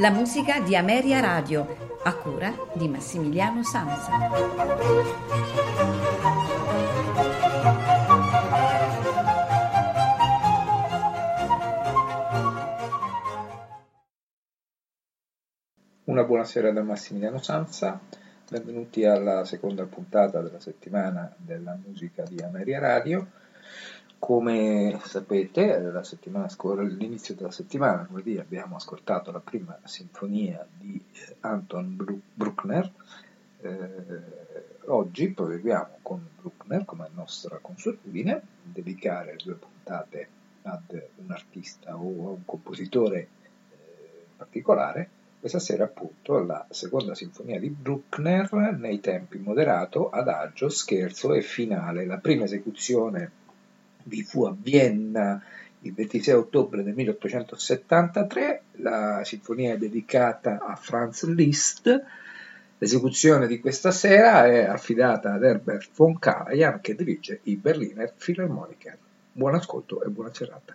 La musica di Ameria Radio, a cura di Massimiliano Sanza. Buonasera da Massimiliano Sanza, benvenuti alla seconda puntata della settimana della musica di Ameria Radio. Come sapete, all'inizio della settimana, lunedì, abbiamo ascoltato la prima sinfonia di eh, Anton Bruckner. Eh, oggi proseguiamo con Bruckner, come nostra consuetudine, dedicare due puntate ad un artista o a un compositore eh, particolare. Questa sera, appunto, la seconda sinfonia di Bruckner nei tempi moderato, adagio, scherzo e finale. La prima esecuzione vi fu a Vienna il 26 ottobre del 1873, la sinfonia è dedicata a Franz Liszt, l'esecuzione di questa sera è affidata ad Herbert von Karajan che dirige i Berliner Philharmoniker. Buon ascolto e buona serata.